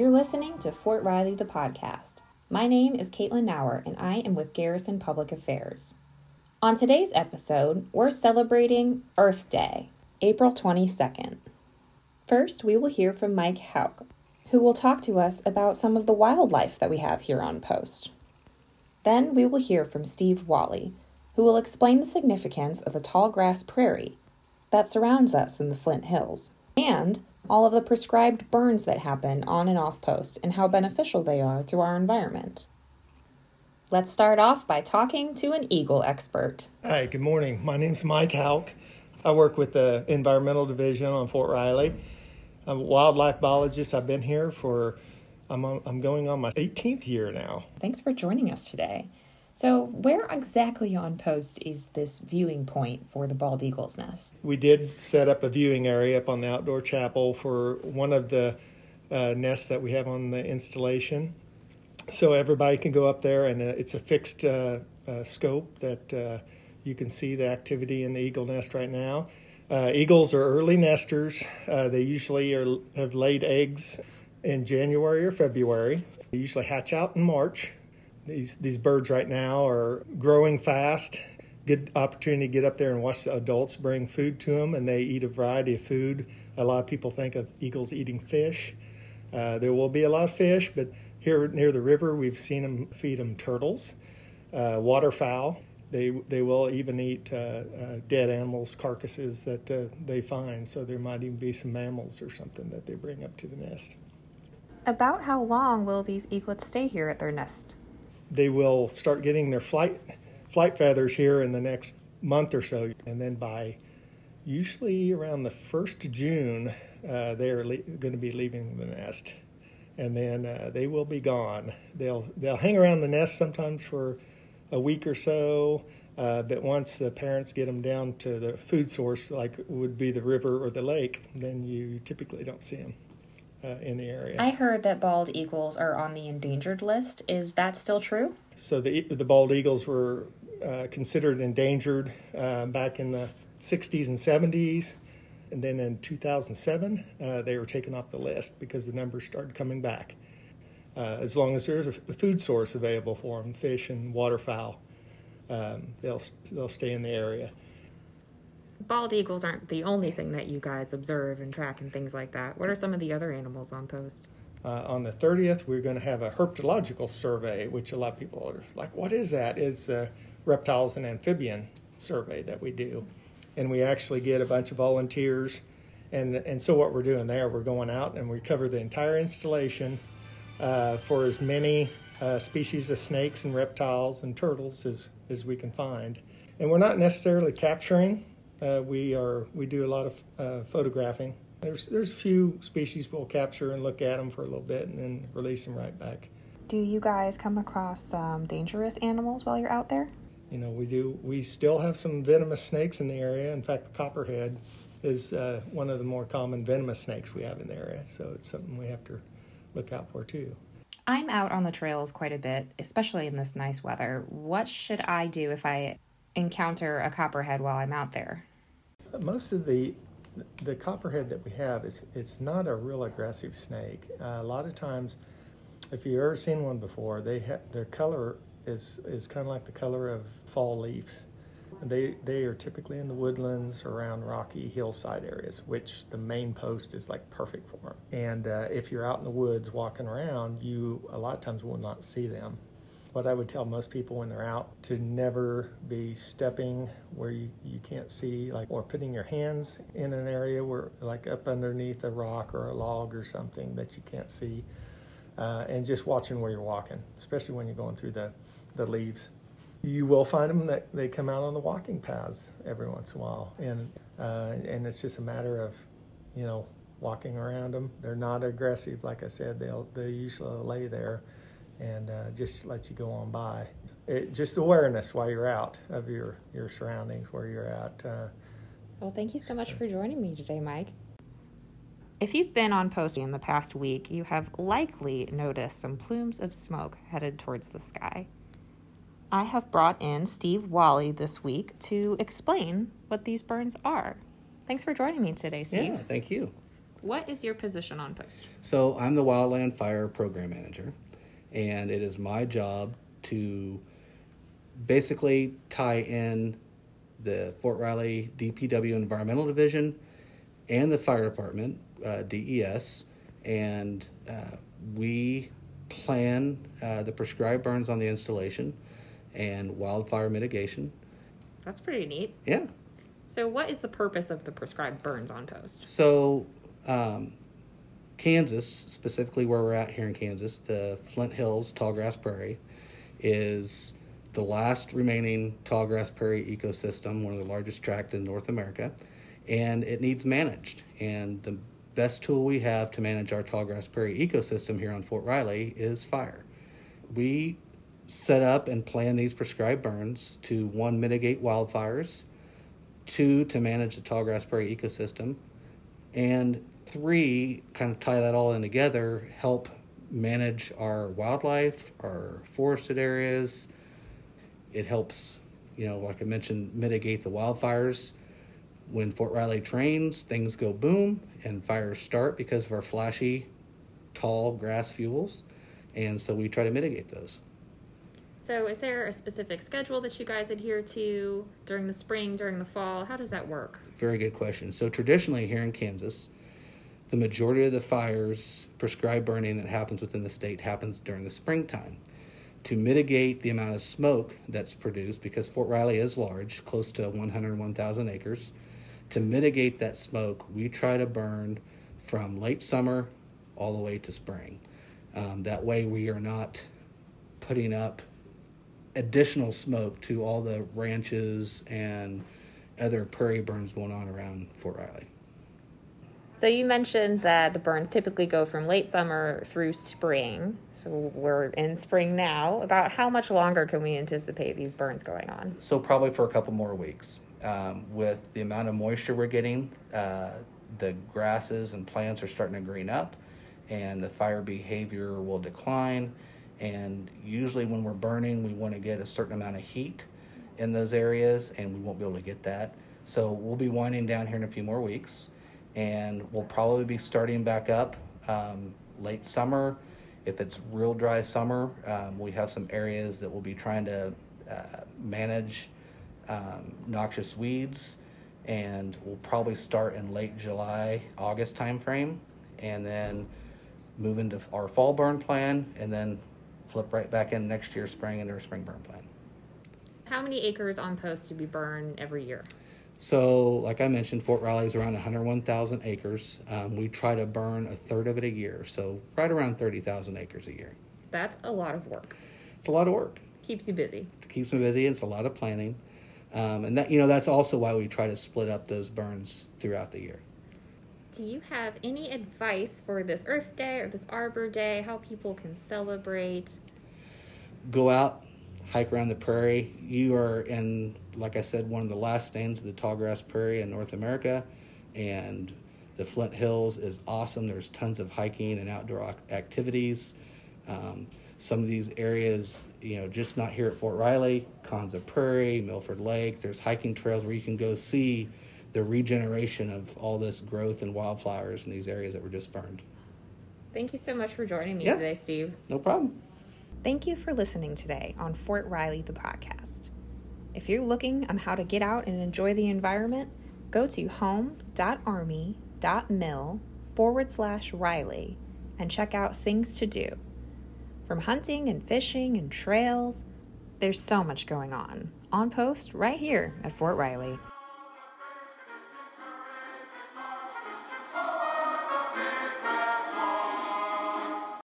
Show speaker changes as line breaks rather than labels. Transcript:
You're listening to Fort Riley, the podcast. My name is Caitlin Nauer, and I am with Garrison Public Affairs. On today's episode, we're celebrating Earth Day, April 22nd. First, we will hear from Mike Hauk, who will talk to us about some of the wildlife that we have here on post. Then we will hear from Steve Wally, who will explain the significance of the tall grass prairie that surrounds us in the Flint Hills, and all of the prescribed burns that happen on and off post and how beneficial they are to our environment. Let's start off by talking to an eagle expert.
Hi, good morning. My name's Mike Hauk. I work with the Environmental Division on Fort Riley. I'm a wildlife biologist. I've been here for, I'm, on, I'm going on my 18th year now.
Thanks for joining us today. So, where exactly on post is this viewing point for the bald eagle's nest?
We did set up a viewing area up on the outdoor chapel for one of the uh, nests that we have on the installation. So, everybody can go up there, and uh, it's a fixed uh, uh scope that uh, you can see the activity in the eagle nest right now. Uh, eagles are early nesters. they usually are, have laid eggs in January or February. They usually hatch out in March these these birds right now are growing fast. Good opportunity to get up there and watch the adults bring food to them, and they eat a variety of food. A lot of people think of eagles eating fish. Uh, there will be a lot of fish, but here near the river, we've seen them feed them turtles, uh, waterfowl. They they will even eat uh, uh dead animals, carcasses that uh, they find. So there might even be some mammals or something that they bring up to the nest.
About how long will these eaglets stay here at their nest?
They will start getting their flight flight feathers here in the next month or so, and then by usually around the first of June, uh, they are le- going to be leaving the nest, and then uh, they will be gone. They'll they'll hang around the nest sometimes for a week or so. Uh, but once the parents get them down to the food source, like would be the river or the lake, then you typically don't see them uh, in the area.
I heard that bald eagles are on the endangered list. Is that still true?
So the the bald eagles were uh, considered endangered uh, back in the 60s and 70s. And then in 2007, uh, they were taken off the list because the numbers started coming back. Uh, as long as there's a, food source available for them, fish and waterfowl, um, they'll, they'll stay in the area
bald eagles aren't the only thing that you guys observe and track and things like that. What are some of the other animals on post?
Uh, on the 30th, we're going to have a herpetological survey, which a lot of people are like, what is that? It's a reptiles and amphibian survey that we do. And we actually get a bunch of volunteers. And, and so, what we're doing there, we're going out and we cover the entire installation uh, for as many uh, species of snakes and reptiles and turtles as, as we can find. And we're not necessarily capturing uh, we are we do a lot of uh, photographing. There's there's a few species we'll capture and look at them for a little bit and then release them right back.
Do you guys come across um, dangerous animals while you're out there?
You know, we do. We still have some venomous snakes in the area. In fact, the copperhead is uh, one of the more common venomous snakes we have in the area. So it's something we have to look out for too.
I'm out on the trails quite a bit, especially in this nice weather. What should I do if I encounter a copperhead while I'm out there?
Most of the the copperhead that we have is it's not a real aggressive snake. Uh, a lot of times, if you've ever seen one before, they ha- their color is is kind of like the color of fall leaves. They they are typically in the woodlands around rocky hillside areas, which the main post is like perfect for them. And uh, if you're out in the woods walking around, you a lot of times will not see them. What I would tell most people when they're out to never be stepping where you, you can't see, like, or putting your hands in an area where, like, up underneath a rock or a log or something that you can't see, uh, and just watching where you're walking, especially when you're going through the, the leaves. You will find them that they come out on the walking paths every once in a while, and uh, and it's just a matter of, you know, walking around them. They're not aggressive, like I said. They'll they usually lay there and uh, just let you go on by. It, just awareness while you're out of your, your surroundings, where you're at. Uh,
well, thank you so much for joining me today, Mike. If you've been on post in the past week, you have likely noticed some plumes of smoke headed towards the sky. I have brought in Steve Wally this week to explain what these burns are. Thanks for joining me today, Steve.
Yeah, thank you.
What is your position on post?
So I'm the Wildland Fire Program Manager, and it is my job to basically tie in the Fort Riley DPW Environmental Division and the Fire Department, uh, DES, and uh, we plan uh, the prescribed burns on the installation and wildfire mitigation.
That's pretty neat.
Yeah.
So, what is the purpose of the prescribed burns on post?
So, um, Kansas, specifically where we're at here in Kansas, the Flint Hills Tallgrass Prairie, is the last remaining tallgrass prairie ecosystem, one of the largest tract in North America, and it needs managed. And the best tool we have to manage our tallgrass prairie ecosystem here on Fort Riley is fire. We set up and plan these prescribed burns to one, mitigate wildfires, two, to manage the tallgrass prairie ecosystem, and three, kind of tie that all in together, help manage our wildlife, our forested areas. It helps, you know, like I mentioned, mitigate the wildfires. When Fort Riley trains, things go boom and fires start because of our flashy, tall grass fuels. And so we try to mitigate those.
So, is there a specific schedule that you guys adhere to during the spring, during the fall? How does that work?
Very good question. So, traditionally here in Kansas, the majority of the fires, prescribed burning that happens within the state happens during the springtime. To mitigate the amount of smoke that's produced, because Fort Riley is large, close to 101,000 acres, to mitigate that smoke, we try to burn from late summer all the way to spring. Um, that way, we are not putting up additional smoke to all the ranches and other prairie burns going on around Fort Riley.
So you mentioned that the burns typically go from late summer through spring. So we're in spring now. About how much longer can we anticipate these burns going on?
So probably for a couple more weeks. Um, with the amount of moisture we're getting, uh, the grasses and plants are starting to green up, and the fire behavior will decline. And usually, when we're burning, we want to get a certain amount of heat in those areas, and we won't be able to get that. So we'll be winding down here in a few more weeks and we'll probably be starting back up um, late summer. If it's real dry summer, um, we have some areas that we'll be trying to uh, manage um, noxious weeds, and we'll probably start in late July, August timeframe, and then move into our fall burn plan, and then flip right back in next year, spring into our spring burn plan.
How many acres on post do we burn every year?
So, like I mentioned, Fort Riley is around 101,000 acres. Um, we try to burn a third of it a year, so right around 30,000 acres a year.
That's a lot of work.
It's a lot of work.
Keeps you busy.
It keeps me busy. It's a lot of planning, um, and that you know that's also why we try to split up those burns throughout the year.
Do you have any advice for this Earth Day or this Arbor Day? How people can celebrate?
Go out, hike around the prairie. You are in, like I said, one of the last stands of the tallgrass prairie in North America, and the Flint Hills is awesome. There's tons of hiking and outdoor activities. Um, some of these areas, you know, just not here at Fort Riley, Konza Prairie, Milford Lake, there's hiking trails where you can go see the regeneration of all this growth and wildflowers in these areas that were just burned.
Thank you so much for joining me
Yeah.
today, Steve.
No problem.
Thank you for listening today on Fort Riley, the podcast. If you're looking on how to get out and enjoy the environment, go to home.army.mil forward slash Riley and check out things to do. From hunting and fishing and trails, there's so much going on. On post right here at Fort Riley.